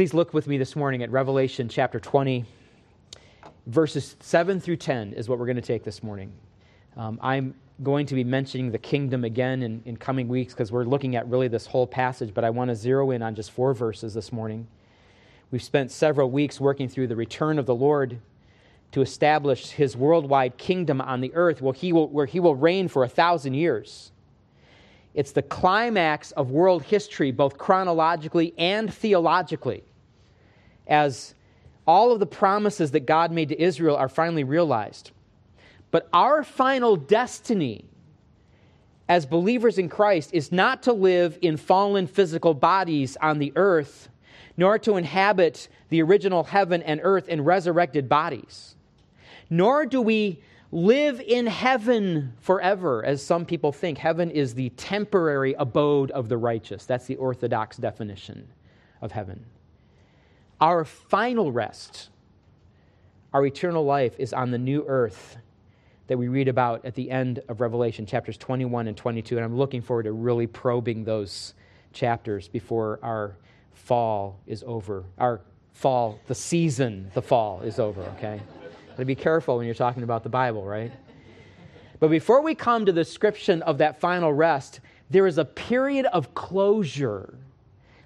Please look with me this morning at Revelation chapter 20, verses 7 through 10 is what we're going to take this morning. Um, I'm going to be mentioning the kingdom again in, in coming weeks because we're looking at really this whole passage, but I want to zero in on just four verses this morning. We've spent several weeks working through the return of the Lord to establish his worldwide kingdom on the earth where he will, where he will reign for a thousand years. It's the climax of world history, both chronologically and theologically, as all of the promises that God made to Israel are finally realized. But our final destiny as believers in Christ is not to live in fallen physical bodies on the earth, nor to inhabit the original heaven and earth in resurrected bodies. Nor do we live in heaven forever, as some people think. Heaven is the temporary abode of the righteous. That's the orthodox definition of heaven. Our final rest, our eternal life, is on the new earth that we read about at the end of Revelation, chapters 21 and 22. And I'm looking forward to really probing those chapters before our fall is over. Our fall, the season, the fall is over, okay? to be careful when you're talking about the Bible, right? But before we come to the description of that final rest, there is a period of closure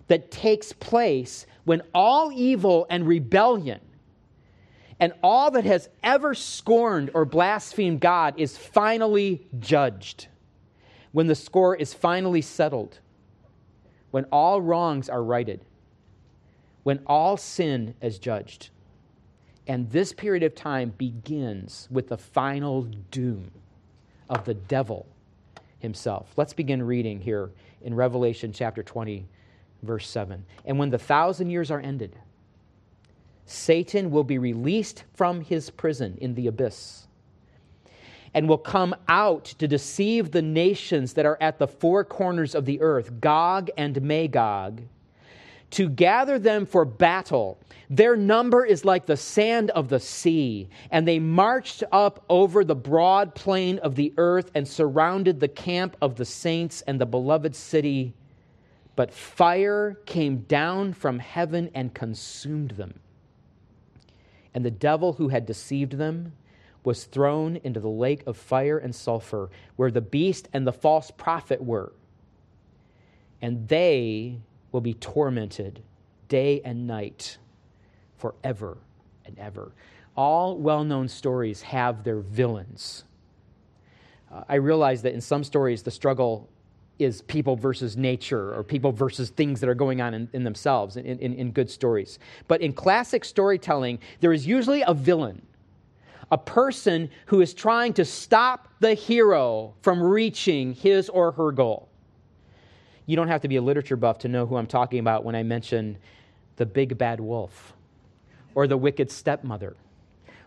that takes place when all evil and rebellion and all that has ever scorned or blasphemed God is finally judged. When the score is finally settled, when all wrongs are righted, when all sin is judged. And this period of time begins with the final doom of the devil himself. Let's begin reading here in Revelation chapter 20, verse 7. And when the thousand years are ended, Satan will be released from his prison in the abyss and will come out to deceive the nations that are at the four corners of the earth, Gog and Magog to gather them for battle. Their number is like the sand of the sea. And they marched up over the broad plain of the earth and surrounded the camp of the saints and the beloved city. But fire came down from heaven and consumed them. And the devil who had deceived them was thrown into the lake of fire and sulfur, where the beast and the false prophet were. And they will be tormented day and night forever and ever. All well known stories have their villains. Uh, I realize that in some stories, the struggle is people versus nature or people versus things that are going on in, in themselves in, in, in good stories. But in classic storytelling, there is usually a villain, a person who is trying to stop the hero from reaching his or her goal. You don't have to be a literature buff to know who I'm talking about when I mention the big bad wolf, or the wicked stepmother,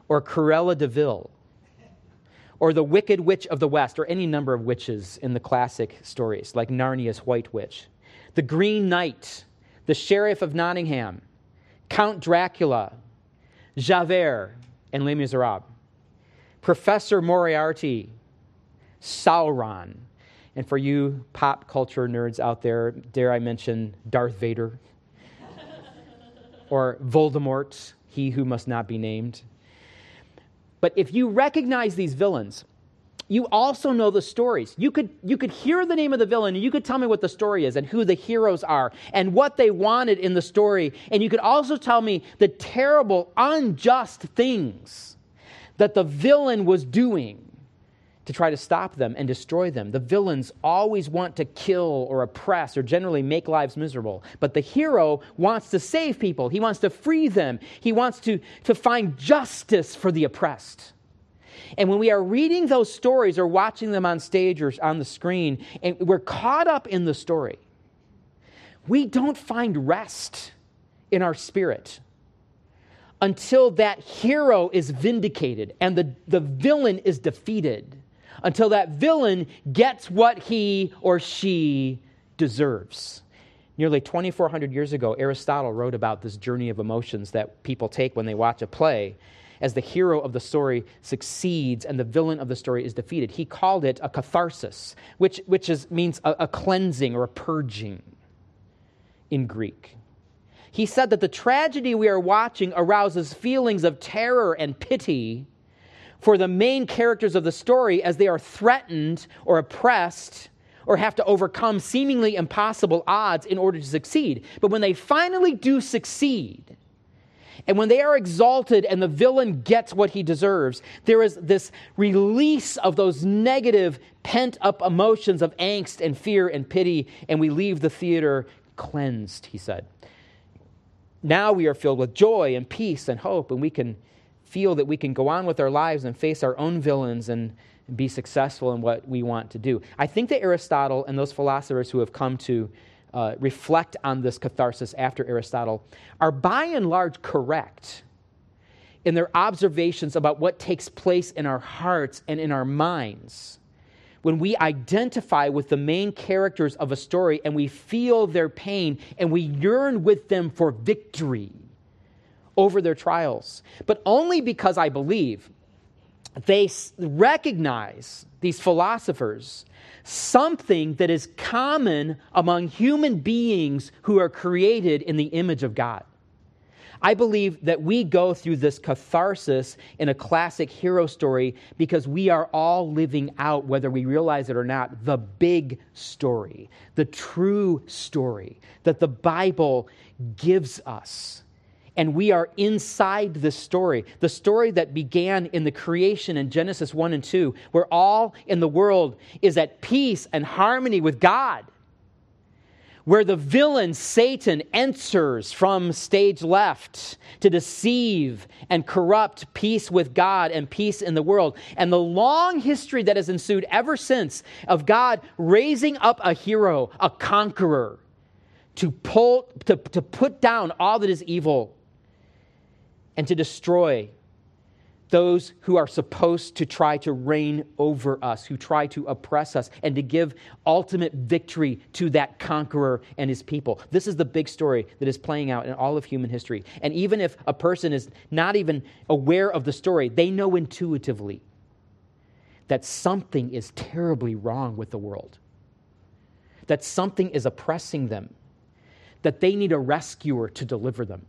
or Cruella de Vil, or the wicked witch of the west, or any number of witches in the classic stories, like Narnia's White Witch, the Green Knight, the Sheriff of Nottingham, Count Dracula, Javert, and Les Miserables, Professor Moriarty, Sauron, and for you pop culture nerds out there, dare I mention Darth Vader? or Voldemort, he who must not be named. But if you recognize these villains, you also know the stories. You could, you could hear the name of the villain and you could tell me what the story is and who the heroes are and what they wanted in the story. And you could also tell me the terrible, unjust things that the villain was doing to try to stop them and destroy them. The villains always want to kill or oppress or generally make lives miserable. But the hero wants to save people, he wants to free them, he wants to, to find justice for the oppressed. And when we are reading those stories or watching them on stage or on the screen, and we're caught up in the story, we don't find rest in our spirit until that hero is vindicated and the, the villain is defeated until that villain gets what he or she deserves. Nearly 2,400 years ago, Aristotle wrote about this journey of emotions that people take when they watch a play. As the hero of the story succeeds and the villain of the story is defeated, he called it a catharsis, which, which is, means a, a cleansing or a purging in Greek. He said that the tragedy we are watching arouses feelings of terror and pity for the main characters of the story as they are threatened or oppressed or have to overcome seemingly impossible odds in order to succeed. But when they finally do succeed, and when they are exalted and the villain gets what he deserves, there is this release of those negative, pent up emotions of angst and fear and pity, and we leave the theater cleansed, he said. Now we are filled with joy and peace and hope, and we can feel that we can go on with our lives and face our own villains and be successful in what we want to do. I think that Aristotle and those philosophers who have come to uh, reflect on this catharsis after Aristotle are by and large correct in their observations about what takes place in our hearts and in our minds when we identify with the main characters of a story and we feel their pain and we yearn with them for victory over their trials. But only because I believe they recognize, these philosophers, something that is common among human beings who are created in the image of God. I believe that we go through this catharsis in a classic hero story because we are all living out, whether we realize it or not, the big story, the true story that the Bible gives us and we are inside the story, the story that began in the creation in Genesis 1 and 2, where all in the world is at peace and harmony with God. Where the villain Satan enters from stage left to deceive and corrupt peace with God and peace in the world. And the long history that has ensued ever since of God raising up a hero, a conqueror, to, pull, to, to put down all that is evil and to destroy those who are supposed to try to reign over us, who try to oppress us, and to give ultimate victory to that conqueror and his people. This is the big story that is playing out in all of human history. And even if a person is not even aware of the story, they know intuitively that something is terribly wrong with the world, that something is oppressing them, that they need a rescuer to deliver them.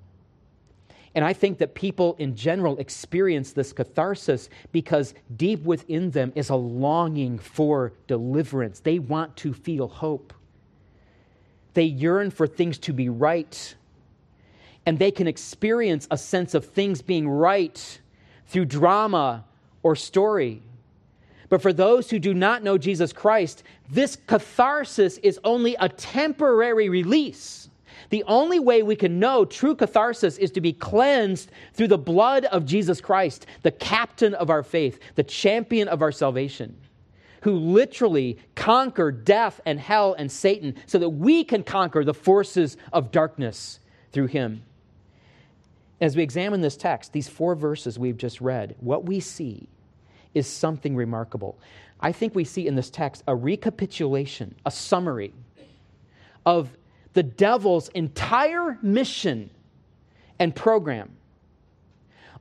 And I think that people in general experience this catharsis because deep within them is a longing for deliverance. They want to feel hope. They yearn for things to be right. And they can experience a sense of things being right through drama or story. But for those who do not know Jesus Christ, this catharsis is only a temporary release the only way we can know true catharsis is to be cleansed through the blood of Jesus Christ, the captain of our faith, the champion of our salvation, who literally conquered death and hell and Satan so that we can conquer the forces of darkness through him. As we examine this text, these four verses we've just read, what we see is something remarkable. I think we see in this text a recapitulation, a summary of the devil's entire mission and program.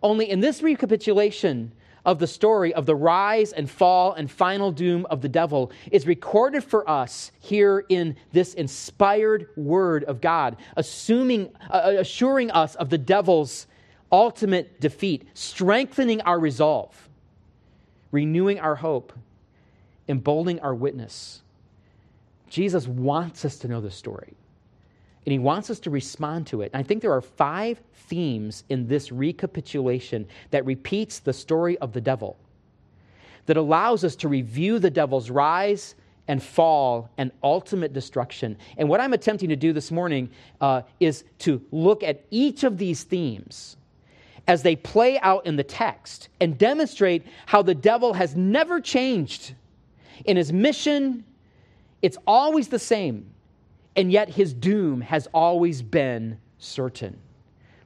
Only in this recapitulation of the story of the rise and fall and final doom of the devil is recorded for us here in this inspired word of God, assuming, uh, assuring us of the devil's ultimate defeat, strengthening our resolve, renewing our hope, emboldening our witness. Jesus wants us to know the story and he wants us to respond to it. And I think there are five themes in this recapitulation that repeats the story of the devil, that allows us to review the devil's rise and fall and ultimate destruction. And what I'm attempting to do this morning uh, is to look at each of these themes as they play out in the text and demonstrate how the devil has never changed in his mission. It's always the same and yet his doom has always been certain.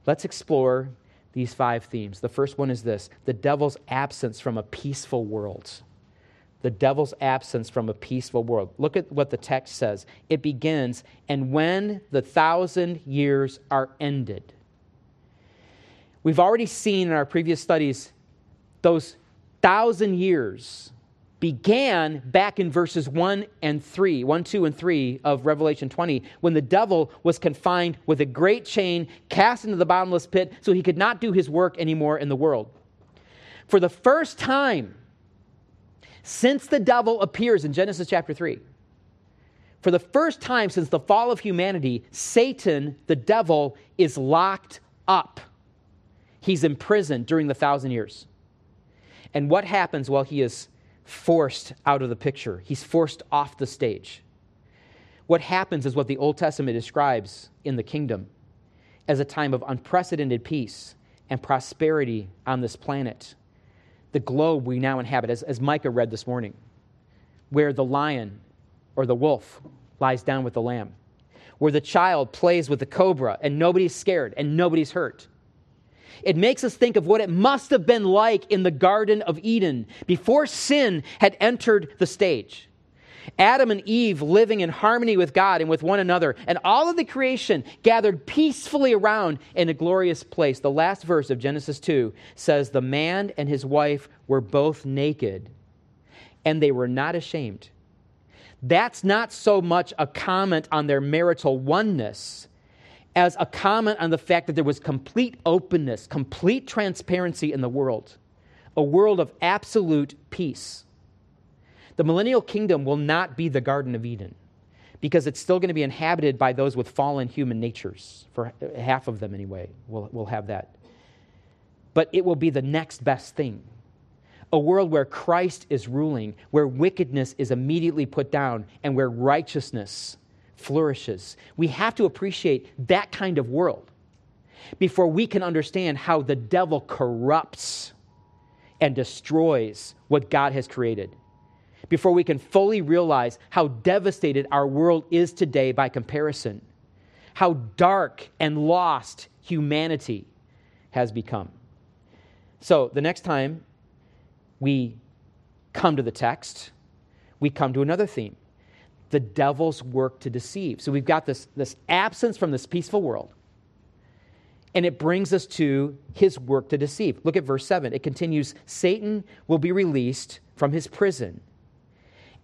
Let's explore these five themes. The first one is this the devil's absence from a peaceful world. The devil's absence from a peaceful world. Look at what the text says. It begins, and when the thousand years are ended. We've already seen in our previous studies those thousand years began back in verses 1 and 3, 1, 2, and 3 of Revelation 20, when the devil was confined with a great chain, cast into the bottomless pit, so he could not do his work anymore in the world. For the first time since the devil appears in Genesis chapter 3, for the first time since the fall of humanity, Satan, the devil, is locked up. He's imprisoned during the thousand years. And what happens while he is forced out of the picture. He's forced off the stage. What happens is what the Old Testament describes in the kingdom as a time of unprecedented peace and prosperity on this planet. The globe we now inhabit, as, as Micah read this morning, where the lion or the wolf lies down with the lamb, where the child plays with the cobra and nobody's scared and nobody's hurt it makes us think of what it must have been like in the Garden of Eden before sin had entered the stage. Adam and Eve living in harmony with God and with one another, and all of the creation gathered peacefully around in a glorious place. The last verse of Genesis 2 says, The man and his wife were both naked, and they were not ashamed. That's not so much a comment on their marital oneness as a comment on the fact that there was complete openness, complete transparency in the world, a world of absolute peace. The millennial kingdom will not be the Garden of Eden because it's still going to be inhabited by those with fallen human natures. For half of them, anyway, will will have that. But it will be the next best thing. A world where Christ is ruling, where wickedness is immediately put down, and where righteousness flourishes. We have to appreciate that kind of world before we can understand how the devil corrupts and destroys what God has created. Before we can fully realize how devastated our world is today by comparison, how dark and lost humanity has become. So, the next time we come to the text, we come to another theme the devil's work to deceive. So we've got this, this absence from this peaceful world. And it brings us to his work to deceive. Look at verse 7. It continues Satan will be released from his prison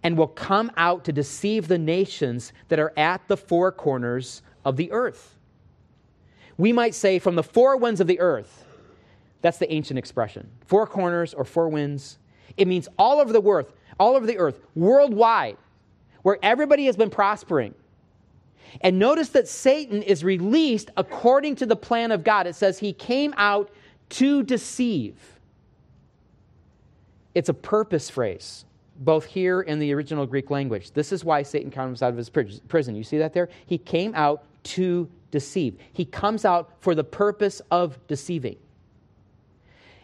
and will come out to deceive the nations that are at the four corners of the earth. We might say, from the four winds of the earth. That's the ancient expression. Four corners or four winds. It means all over the earth, all over the earth, worldwide where everybody has been prospering. And notice that Satan is released according to the plan of God. It says he came out to deceive. It's a purpose phrase, both here in the original Greek language. This is why Satan comes out of his prison. You see that there? He came out to deceive. He comes out for the purpose of deceiving.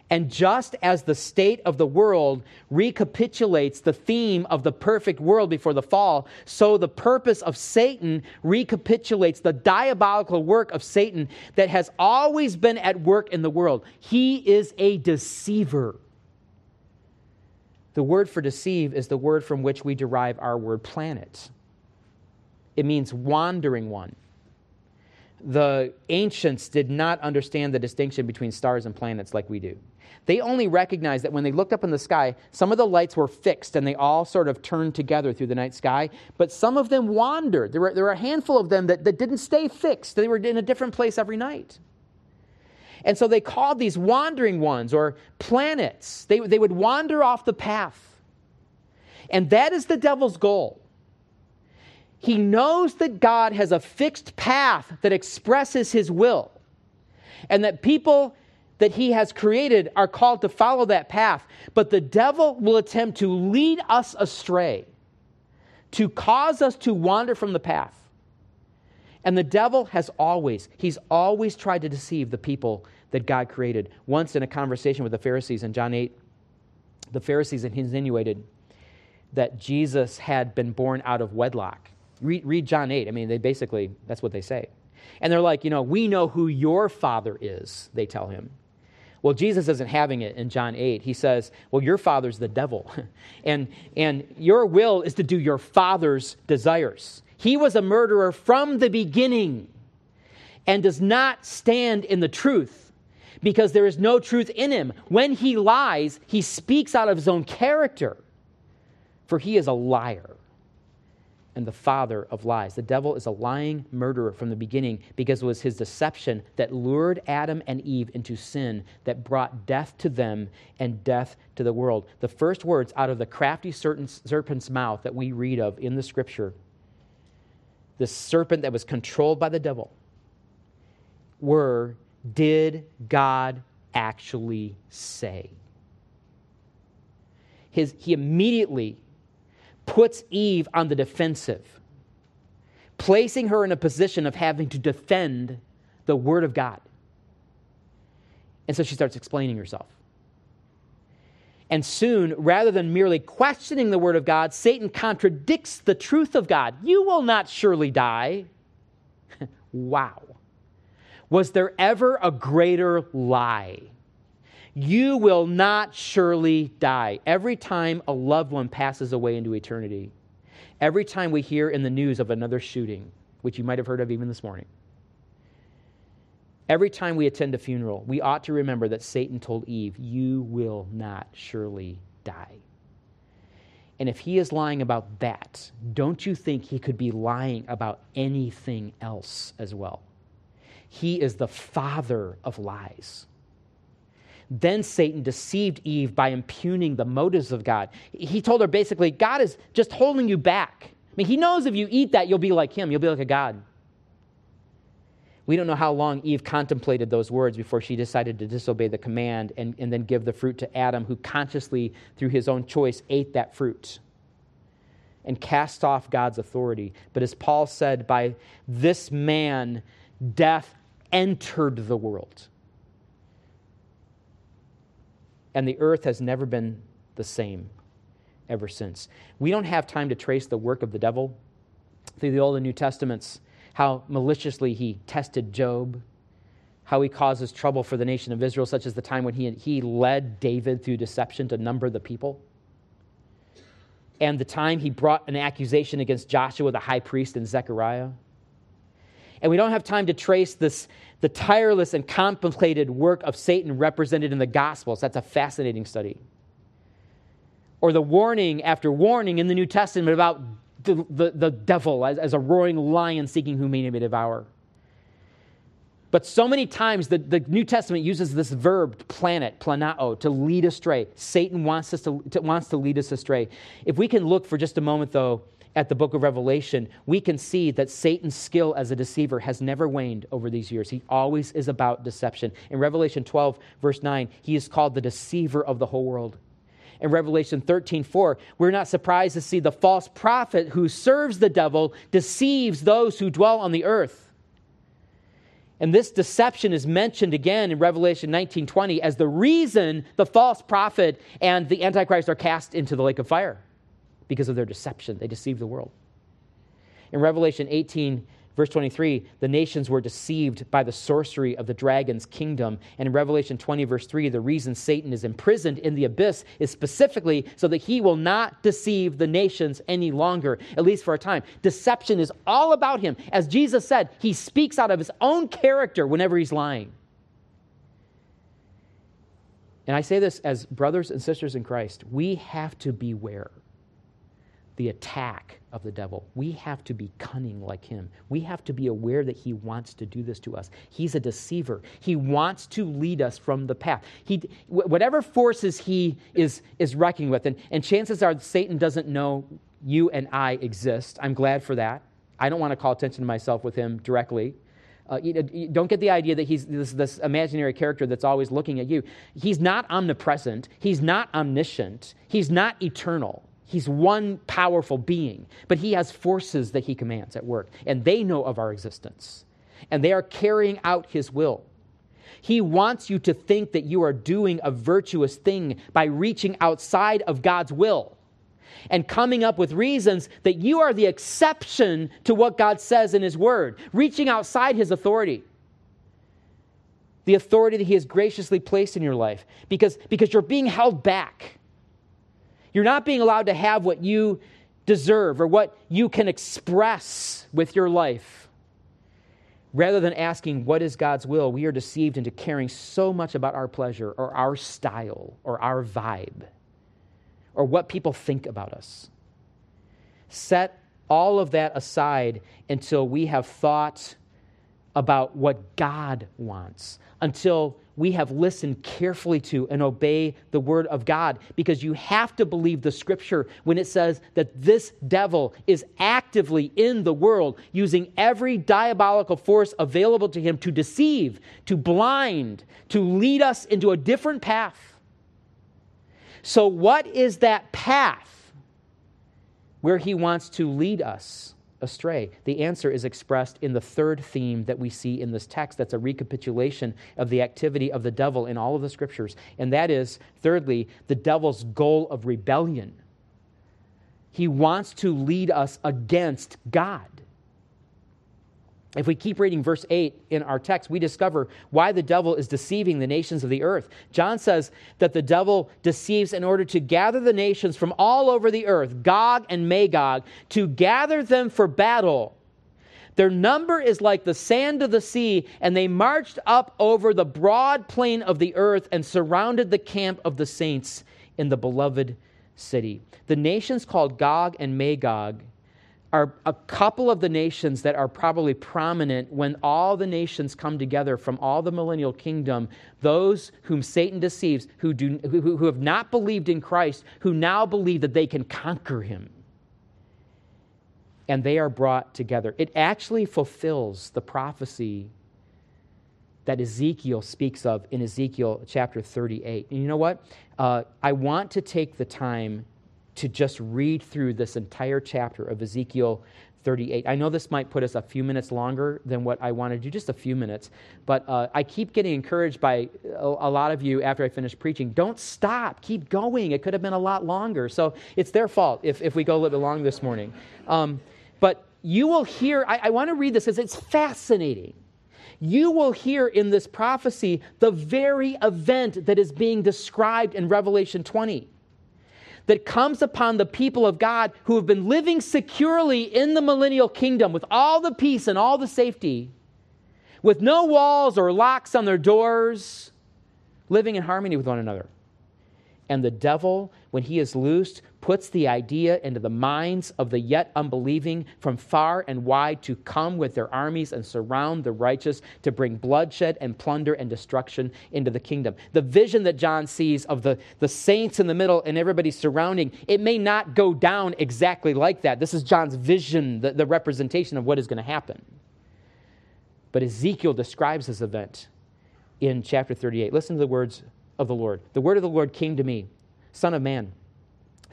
And just as the state of the world recapitulates the theme of the perfect world before the fall, so the purpose of Satan recapitulates the diabolical work of Satan that has always been at work in the world. He is a deceiver. The word for deceive is the word from which we derive our word planet. It means wandering one. The ancients did not understand the distinction between stars and planets like we do. They only recognized that when they looked up in the sky, some of the lights were fixed and they all sort of turned together through the night sky, but some of them wandered. There were, there were a handful of them that, that didn't stay fixed, they were in a different place every night. And so they called these wandering ones or planets. They, they would wander off the path. And that is the devil's goal. He knows that God has a fixed path that expresses his will, and that people that he has created are called to follow that path. But the devil will attempt to lead us astray, to cause us to wander from the path. And the devil has always, he's always tried to deceive the people that God created. Once in a conversation with the Pharisees in John 8, the Pharisees insinuated that Jesus had been born out of wedlock. Read, read John 8. I mean, they basically, that's what they say. And they're like, you know, we know who your father is, they tell him. Well, Jesus isn't having it in John 8. He says, Well, your father's the devil, and, and your will is to do your father's desires. He was a murderer from the beginning and does not stand in the truth because there is no truth in him. When he lies, he speaks out of his own character. For he is a liar and the father of lies. The devil is a lying murderer from the beginning because it was his deception that lured Adam and Eve into sin that brought death to them and death to the world. The first words out of the crafty serpent's mouth that we read of in the scripture, the serpent that was controlled by the devil, were Did God actually say? His, he immediately puts Eve on the defensive, placing her in a position of having to defend the Word of God. And so she starts explaining herself. And soon, rather than merely questioning the Word of God, Satan contradicts the truth of God. You will not surely die. wow. Was there ever a greater lie? You will not surely die. Every time a loved one passes away into eternity, every time we hear in the news of another shooting, which you might have heard of even this morning, every time we attend a funeral, we ought to remember that Satan told Eve, You will not surely die. And if he is lying about that, don't you think he could be lying about anything else as well? He is the father of lies. Then Satan deceived Eve by impugning the motives of God. He told her basically, God is just holding you back. I mean, he knows if you eat that, you'll be like him, you'll be like a God. We don't know how long Eve contemplated those words before she decided to disobey the command and, and then give the fruit to Adam, who consciously, through his own choice, ate that fruit and cast off God's authority. But as Paul said, by this man, death entered the world and the earth has never been the same ever since. We don't have time to trace the work of the devil through the Old and New Testaments, how maliciously he tested Job, how he causes trouble for the nation of Israel, such as the time when he, he led David through deception to number the people. And the time he brought an accusation against Joshua, the high priest, and Zechariah. And we don't have time to trace this, the tireless and contemplated work of Satan represented in the Gospels. That's a fascinating study. Or the warning after warning in the New Testament about the, the, the devil as, as a roaring lion seeking whom he may devour. But so many times the, the New Testament uses this verb, planet, planao, to lead astray. Satan wants us to, to, wants to lead us astray. If we can look for just a moment, though, at the book of Revelation, we can see that Satan's skill as a deceiver has never waned over these years. He always is about deception. In Revelation 12, verse 9, he is called the deceiver of the whole world. In Revelation 13, 4, we're not surprised to see the false prophet who serves the devil deceives those who dwell on the earth. And this deception is mentioned again in Revelation 19:20 as the reason the false prophet and the antichrist are cast into the lake of fire because of their deception. They deceived the world. In Revelation 18, verse 23, the nations were deceived by the sorcery of the dragon's kingdom. And in Revelation 20, verse 3, the reason Satan is imprisoned in the abyss is specifically so that he will not deceive the nations any longer, at least for a time. Deception is all about him. As Jesus said, he speaks out of his own character whenever he's lying. And I say this as brothers and sisters in Christ, we have to beware the attack of the devil. We have to be cunning like him. We have to be aware that he wants to do this to us. He's a deceiver. He wants to lead us from the path. He, whatever forces he is, is reckoning with, and, and chances are Satan doesn't know you and I exist. I'm glad for that. I don't want to call attention to myself with him directly. Uh, you, you don't get the idea that he's this, this imaginary character that's always looking at you. He's not omnipresent. He's not omniscient. He's not eternal. He's one powerful being, but he has forces that he commands at work, and they know of our existence, and they are carrying out his will. He wants you to think that you are doing a virtuous thing by reaching outside of God's will and coming up with reasons that you are the exception to what God says in His Word, reaching outside His authority. The authority that He has graciously placed in your life because, because you're being held back you're not being allowed to have what you deserve or what you can express with your life. Rather than asking, What is God's will? we are deceived into caring so much about our pleasure or our style or our vibe or what people think about us. set all of that aside until we have thought about what God wants, until we have listened carefully to and obey the word of God because you have to believe the scripture when it says that this devil is actively in the world using every diabolical force available to him to deceive, to blind, to lead us into a different path. So, what is that path where he wants to lead us? Astray? The answer is expressed in the third theme that we see in this text. That's a recapitulation of the activity of the devil in all of the scriptures. And that is, thirdly, the devil's goal of rebellion. He wants to lead us against God. If we keep reading verse 8 in our text, we discover why the devil is deceiving the nations of the earth. John says that the devil deceives in order to gather the nations from all over the earth, Gog and Magog, to gather them for battle. Their number is like the sand of the sea, and they marched up over the broad plain of the earth and surrounded the camp of the saints in the beloved city. The nations called Gog and Magog are a couple of the nations that are probably prominent when all the nations come together from all the millennial kingdom, those whom Satan deceives, who, do, who, who have not believed in Christ, who now believe that they can conquer him. And they are brought together. It actually fulfills the prophecy that Ezekiel speaks of in Ezekiel chapter 38. And you know what? Uh, I want to take the time to just read through this entire chapter of Ezekiel 38. I know this might put us a few minutes longer than what I want to do, just a few minutes, but uh, I keep getting encouraged by a, a, lot of you after I finish preaching. Don't stop, keep going. It could have been a lot longer. So it's their fault if, if we go a little bit long this morning. Um, but you will hear, I, I want to read this because it's fascinating. You will hear in this prophecy the very event that is being described in Revelation 20 that comes upon the people of God who have been living securely in the millennial kingdom with all the peace and all the safety, with no walls or locks on their doors, living in harmony with one another. And the devil, when he is loosed, puts the idea into the minds of the yet unbelieving from far and wide to come with their armies and surround the righteous to bring bloodshed and plunder and destruction into the kingdom. The vision that John sees of the, the saints in the middle and everybody surrounding, it may not go down exactly like that. This is John's vision, the, the representation of what is going to happen. But Ezekiel describes this event in chapter 38. Listen to the words of the Lord. The word of the Lord came to me, Son of man.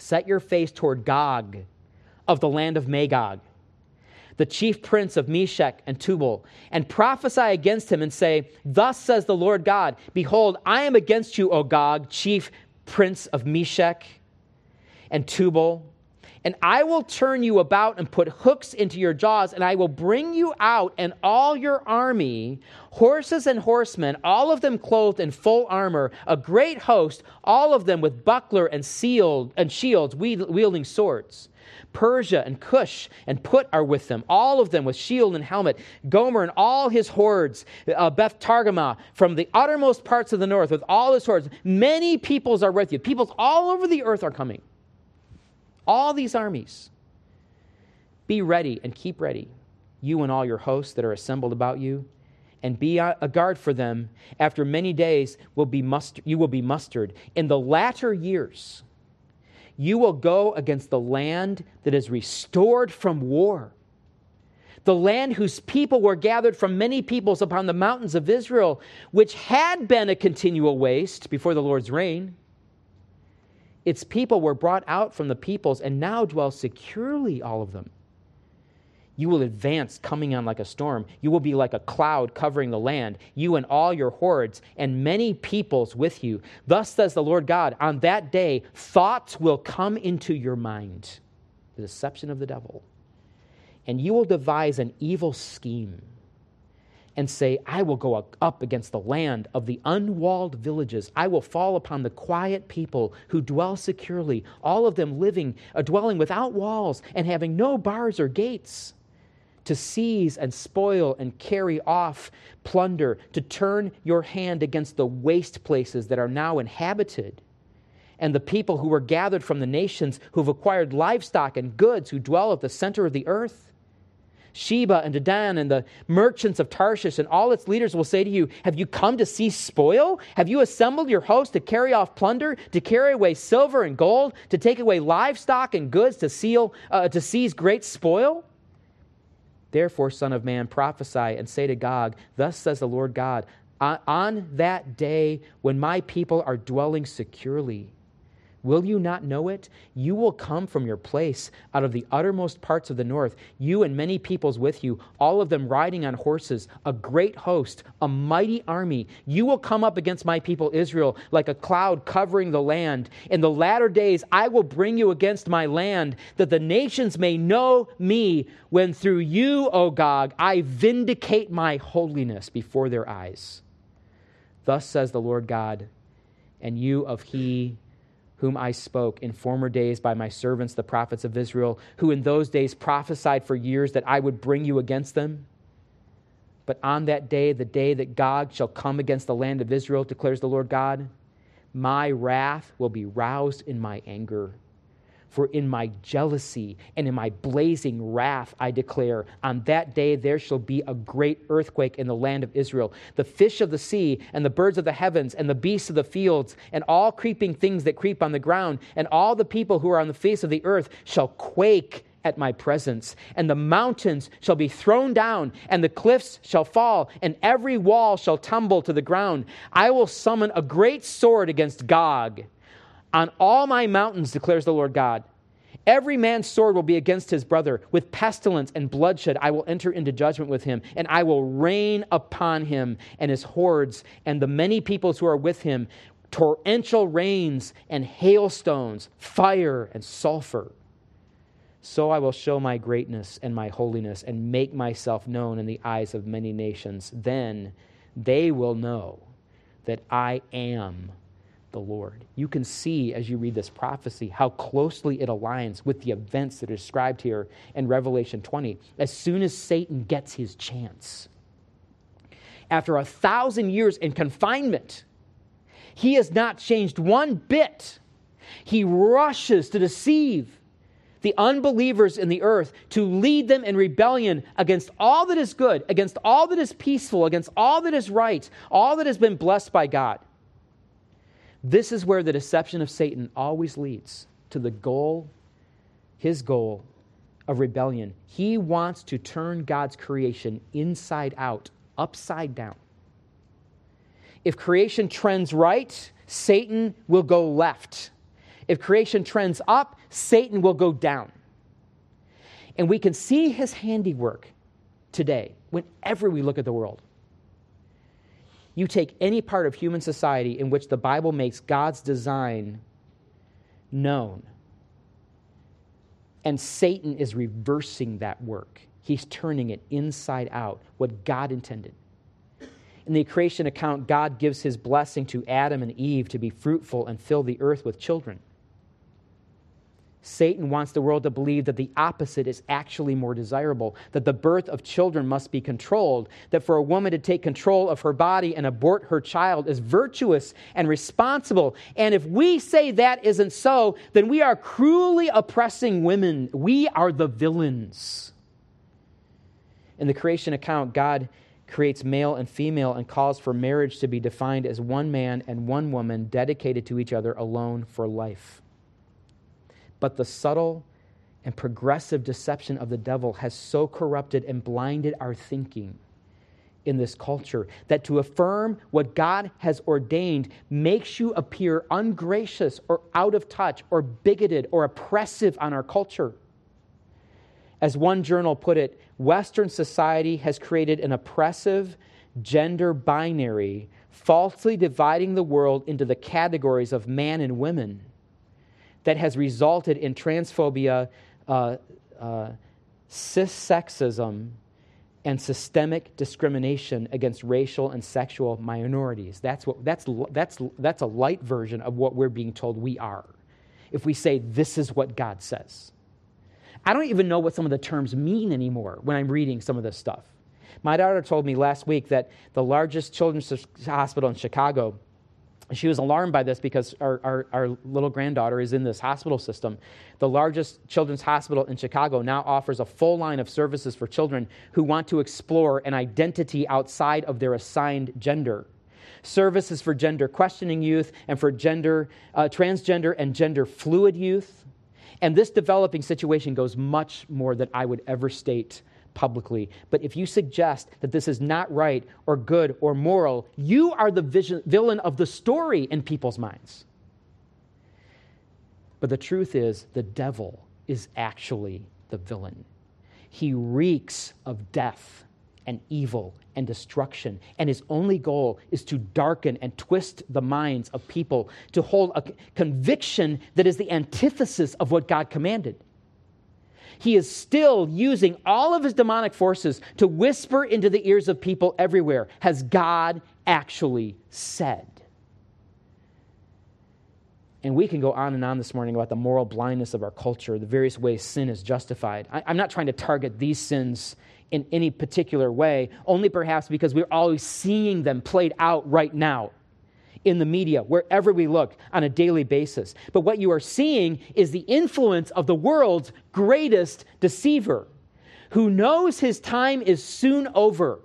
Set your face toward Gog of the land of Magog, the chief prince of Meshech and Tubal, and prophesy against him and say, Thus says the Lord God, Behold, I am against you, O Gog, chief prince of Meshech and Tubal and I will turn you about and put hooks into your jaws, and I will bring you out and all your army, horses and horsemen, all of them clothed in full armor, a great host, all of them with buckler and shield and shields, wielding swords. Persia and Cush and Put are with them, all of them with shield and helmet. Gomer and all his hordes, uh, Beth Togarmah from the uttermost parts of the north with all his hordes. Many peoples are with you. Peoples all over the earth are coming. All these armies. Be ready and keep ready, you and all your hosts that are assembled about you, and be a guard for them. After many days will be muster- you will be mustered. In the latter years, you will go against the land that is restored from war the land whose people were gathered from many peoples upon the mountains of Israel, which had been a continual waste before the Lord's reign. Its people were brought out from the peoples and now dwell securely, all of them. You will advance, coming on like a storm. You will be like a cloud covering the land, you and all your hordes, and many peoples with you. Thus says the Lord God On that day, thoughts will come into your mind, the deception of the devil, and you will devise an evil scheme and say, I will go up against the land of the unwalled villages. I will fall upon the quiet people who dwell securely, all of them living, a dwelling without walls and having no bars or gates, to seize and spoil and carry off plunder, to turn your hand against the waste places that are now inhabited and the people who were gathered from the nations who've acquired livestock and goods who dwell at the center of the earth? Sheba and Dedan and the merchants of Tarshish and all its leaders will say to you, Have you come to see spoil? Have you assembled your host to carry off plunder, to carry away silver and gold, to take away livestock and goods, to, seal, uh, to seize great spoil? Therefore, Son of Man, prophesy and say to Gog, Thus says the Lord God, on that day when my people are dwelling securely, Will you not know it? You will come from your place out of the uttermost parts of the north, you and many peoples with you, all of them riding on horses, a great host, a mighty army. You will come up against my people Israel like a cloud covering the land. In the latter days, I will bring you against my land, that the nations may know me when through you, O Gog, I vindicate my holiness before their eyes. Thus says the Lord God, and you of he whom I spoke in former days by my servants, the prophets of Israel, who in those days prophesied for years that I would bring you against them. But on that day, the day that Gog shall come against the land of Israel, declares the Lord God, my wrath will be roused in my anger for in my jealousy and in my blazing wrath, I declare, on that day there shall be a great earthquake in the land of Israel. The fish of the sea, and the birds of the heavens, and the beasts of the fields, and all creeping things that creep on the ground, and all the people who are on the face of the earth shall quake at my presence. And the mountains shall be thrown down, and the cliffs shall fall, and every wall shall tumble to the ground. I will summon a great sword against Gog on all my mountains, declares the Lord God. Every man's sword will be against his brother. With pestilence and bloodshed, I will enter into judgment with him, and I will rain upon him and his hordes and the many peoples who are with him torrential rains and hailstones, fire and sulfur. So I will show my greatness and my holiness and make myself known in the eyes of many nations. Then they will know that I am the Lord. You can see as you read this prophecy how closely it aligns with the events that are described here in Revelation 20. As soon as Satan gets his chance, after a thousand years in confinement, he has not changed one bit. He rushes to deceive the unbelievers in the earth to lead them in rebellion against all that is good, against all that is peaceful, against all that is right, all that has been blessed by God. This is where the deception of Satan always leads to the goal, his goal of rebellion. He wants to turn God's creation inside out, upside down. If creation trends right, Satan will go left. If creation trends up, Satan will go down. And we can see his handiwork today whenever we look at the world. You take any part of human society in which the Bible makes God's design known, and Satan is reversing that work. He's turning it inside out, what God intended. In the creation account, God gives his blessing to Adam and Eve to be fruitful and fill the earth with children. Satan wants the world to believe that the opposite is actually more desirable, that the birth of children must be controlled, that for a woman to take control of her body and abort her child is virtuous and responsible. And if we say that isn't so, then we are cruelly oppressing women. We are the villains. In the creation account, God creates male and female and calls for marriage to be defined as one man and one woman dedicated to each other alone for life. But the subtle and progressive deception of the devil has so corrupted and blinded our thinking in this culture that to affirm what God has ordained makes you appear ungracious or out of touch or bigoted or oppressive on our culture. As one journal put it, Western society has created an oppressive gender binary, falsely dividing the world into the categories of man and women that has resulted in transphobia, uh, uh, cissexism, and systemic discrimination against racial and sexual minorities. That's, what, that's, that's, that's a light version of what we're being told we are. If we say, this is what God says. I don't even know what some of the terms mean anymore when I'm reading some of this stuff. My daughter told me last week that the largest children's hospital in Chicago she was alarmed by this because our, our, our, little granddaughter is in this hospital system. The largest children's hospital in Chicago now offers a full line of services for children who want to explore an identity outside of their assigned gender. Services for gender questioning youth and for gender, uh, transgender and gender fluid youth. And this developing situation goes much more than I would ever state publicly. But if you suggest that this is not right or good or moral, you are the vision, villain of the story in people's minds. But the truth is, the devil is actually the villain. He reeks of death and evil and destruction. And his only goal is to darken and twist the minds of people to hold a conviction that is the antithesis of what God commanded he is still using all of his demonic forces to whisper into the ears of people everywhere Has God actually said? And we can go on and on this morning about the moral blindness of our culture, the various ways sin is justified. I, am not trying to target these sins in any particular way, only perhaps because we're always seeing them played out right now in the media, wherever we look on a daily basis. But what you are seeing is the influence of the world's greatest deceiver, who knows his time is soon over,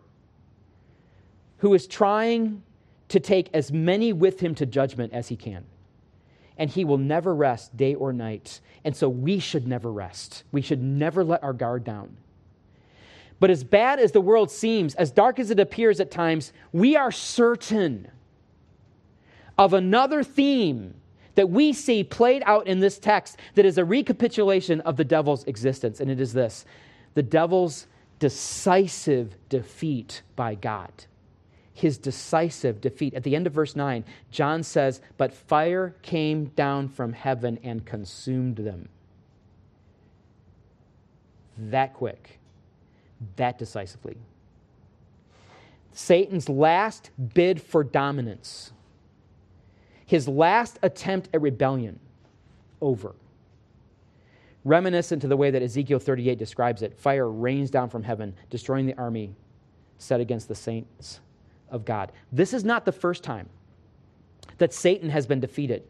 who is trying to take as many with him to judgment as he can. And he will never rest day or night. And so we should never rest. We should never let our guard down. But as bad as the world seems, as dark as it appears at times, we are certain of another theme that we see played out in this text that is a recapitulation of the devil's existence. And it is this the devil's decisive defeat by God. His decisive defeat. At the end of verse 9, John says, But fire came down from heaven and consumed them. That quick, that decisively. Satan's last bid for dominance his last attempt at rebellion over. Reminiscent to the way that Ezekiel 38 describes it fire rains down from heaven, destroying the army set against the saints of God. This is not the first time that Satan has been defeated.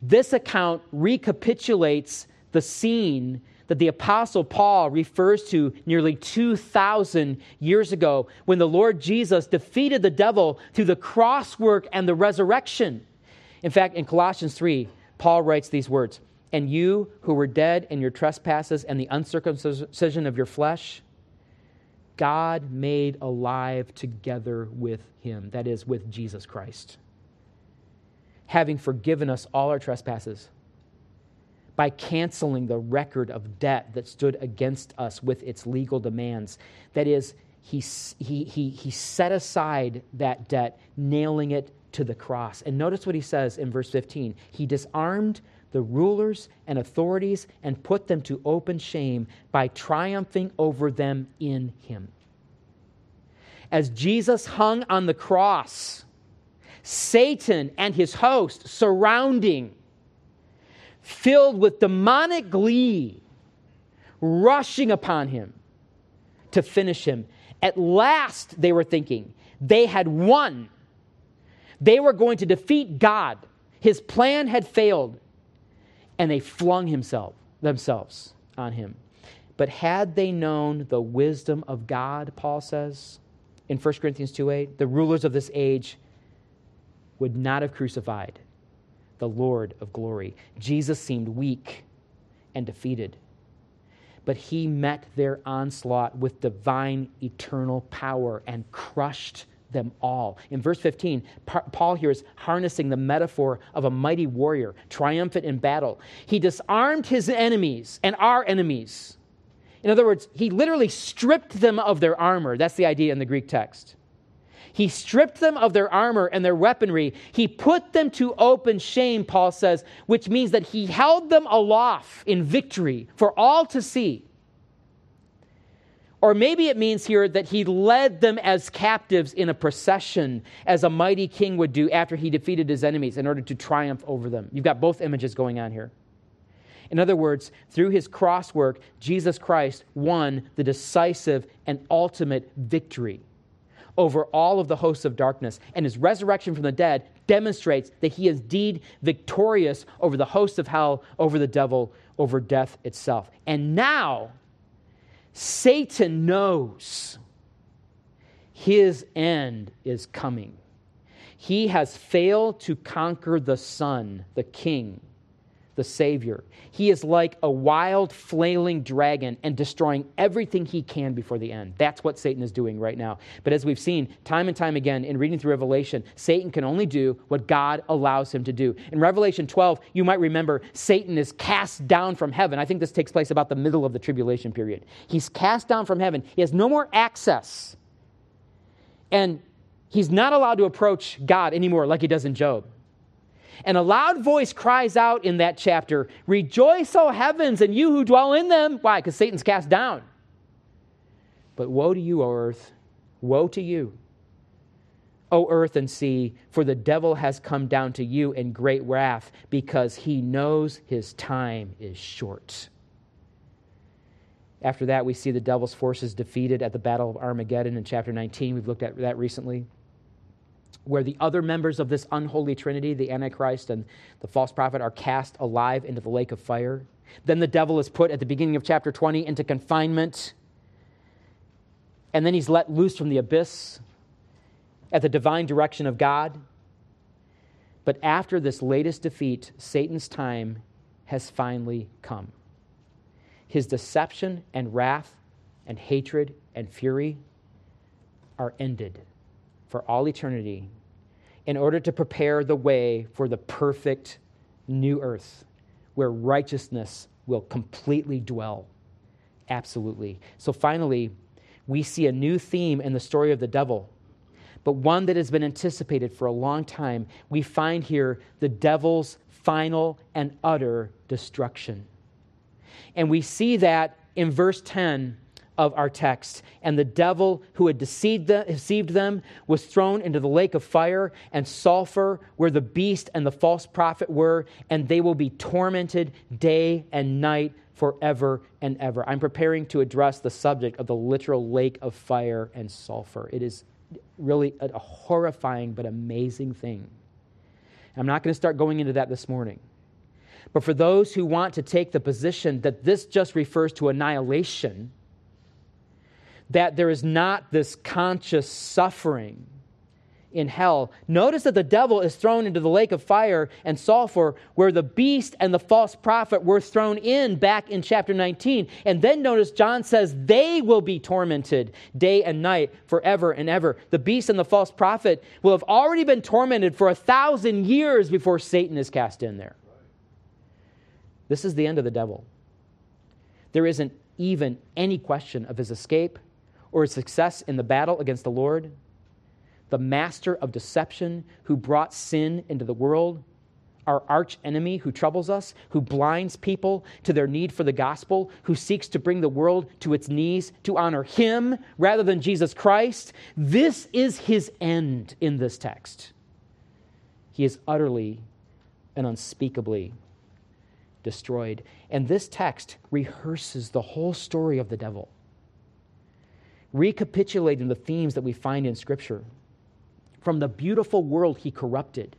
This account recapitulates the scene that the Apostle Paul refers to nearly 2,000 years ago when the Lord Jesus defeated the devil through the cross work and the resurrection. In fact, in Colossians 3, Paul writes these words And you who were dead in your trespasses and the uncircumcision of your flesh, God made alive together with him, that is, with Jesus Christ, having forgiven us all our trespasses by canceling the record of debt that stood against us with its legal demands. That is, he, he, he, he set aside that debt, nailing it to the cross. And notice what he says in verse 15 He disarmed the rulers and authorities and put them to open shame by triumphing over them in him. As Jesus hung on the cross, Satan and his host surrounding filled with demonic glee, rushing upon him to finish him. At last, they were thinking, they had won. They were going to defeat God. His plan had failed, and they flung himself, themselves on him. But had they known the wisdom of God, Paul says in 1 Corinthians 2 8, the rulers of this age would not have crucified the Lord of glory. Jesus seemed weak and defeated, but he met their onslaught with divine eternal power and crushed them all. In verse 15, Paul here is harnessing the metaphor of a mighty warrior, triumphant in battle. He disarmed his enemies and our enemies. In other words, he literally stripped them of their armor. That's the idea in the Greek text. He stripped them of their armor and their weaponry. He put them to open shame, Paul says, which means that he held them aloft in victory for all to see. Or maybe it means here that he led them as captives in a procession, as a mighty king would do after he defeated his enemies in order to triumph over them. You've got both images going on here. In other words, through his cross work, Jesus Christ won the decisive and ultimate victory over all of the hosts of darkness, and his resurrection from the dead demonstrates that he is indeed victorious over the hosts of hell, over the devil, over death itself. And now, Satan knows his end is coming. He has failed to conquer the Son, the King, the Savior. He is like a wild, flailing dragon and destroying everything he can before the end. That's what Satan is doing right now. But as we've seen time and time again in reading through Revelation, Satan can only do what God allows him to do. In Revelation 12, you might remember Satan is cast down from heaven. I think this takes place about the middle of the tribulation period. He's cast down from heaven, he has no more access. And he's not allowed to approach God anymore like he does in Job. And a loud voice cries out in that chapter Rejoice, O heavens, and you who dwell in them. Why? Because Satan's cast down. But woe to you, O earth! Woe to you, O earth and sea, for the devil has come down to you in great wrath, because he knows his time is short. After that, we see the devil's forces defeated at the Battle of Armageddon in chapter 19. We've looked at that recently where the other members of this unholy trinity, the Antichrist and the false prophet, are cast alive into the lake of fire. Then the devil is put at the beginning of chapter 20 into confinement. And then he's let loose from the abyss at the divine direction of God. But after this latest defeat, Satan's time has finally come. His deception and wrath and hatred and fury are ended for all eternity in order to prepare the way for the perfect new earth where righteousness will completely dwell. Absolutely. So finally, we see a new theme in the story of the devil, but one that has been anticipated for a long time. We find here the devil's final and utter destruction. And we see that in verse 10 of our text. And the devil who had deceived them, was thrown into the lake of fire and sulfur, where the beast and the false prophet were, and they will be tormented day and night forever and ever. I'm preparing to address the subject of the literal lake of fire and sulfur. It is really a horrifying but amazing thing. I'm not going to start going into that this morning. But for those who want to take the position that this just refers to annihilation, that there is not this conscious suffering in hell. Notice that the devil is thrown into the lake of fire and sulfur, where the beast and the false prophet were thrown in back in chapter 19. And then notice John says they will be tormented day and night forever and ever. The beast and the false prophet will have already been tormented for a thousand years before Satan is cast in there. This is the end of the devil. There isn't even any question of his escape or his success in the battle against the Lord, the master of deception who brought sin into the world, our arch enemy who troubles us, who blinds people to their need for the gospel, who seeks to bring the world to its knees to honor him rather than Jesus Christ. This is his end in this text. He is utterly and unspeakably destroyed. And this text rehearses the whole story of the devil recapitulating the themes that we find in Scripture. From the beautiful world he corrupted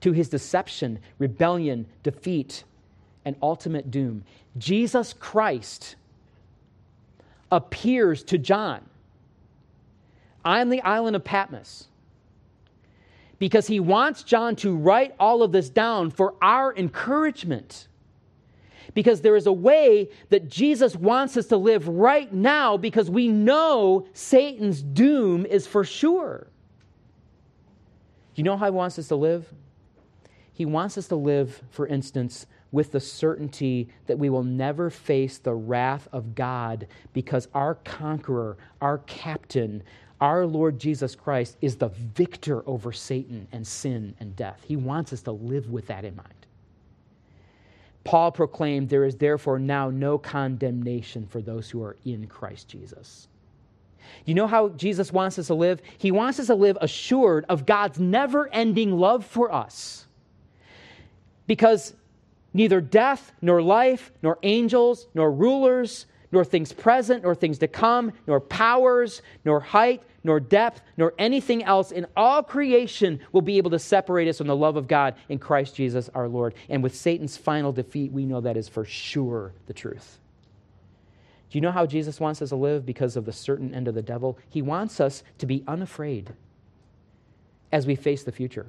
to his deception, rebellion, defeat, and ultimate doom. Jesus Christ appears to John on the island of Patmos because he wants John to write all of this down for our encouragement because there is a way that Jesus wants us to live right now because we know Satan's doom is for sure. You know how he wants us to live? He wants us to live, for instance, with the certainty that we will never face the wrath of God because our conqueror, our captain, our Lord Jesus Christ is the victor over Satan and sin and death. He wants us to live with that in mind. Paul proclaimed, There is therefore now no condemnation for those who are in Christ Jesus. You know how Jesus wants us to live? He wants us to live assured of God's never ending love for us. Because neither death, nor life, nor angels, nor rulers, nor things present, nor things to come, nor powers, nor height, nor depth, nor anything else in all creation will be able to separate us from the love of God in Christ Jesus our Lord. And with Satan's final defeat, we know that is for sure the truth. Do you know how Jesus wants us to live because of the certain end of the devil? He wants us to be unafraid as we face the future.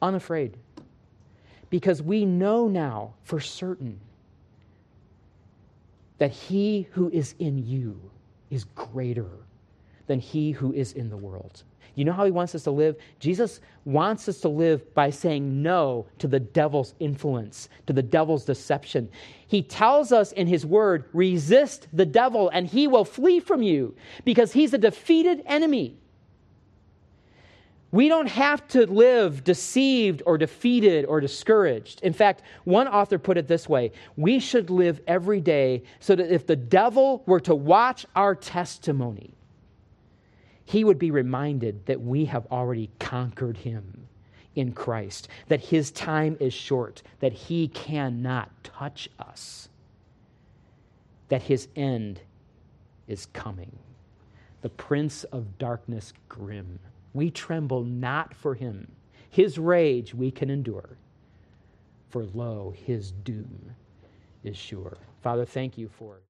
Unafraid. Because we know now for certain that he who is in you is greater than he who is in the world. You know how he wants us to live? Jesus wants us to live by saying no to the devil's influence, to the devil's deception. He tells us in his word, resist the devil and he will flee from you because he's a defeated enemy. We don't have to live deceived or defeated or discouraged. In fact, one author put it this way we should live every day so that if the devil were to watch our testimony, he would be reminded that we have already conquered him in Christ, that his time is short, that he cannot touch us, that his end is coming. The prince of darkness grim we tremble not for him. His rage we can endure, for lo, his doom is sure. Father, thank you for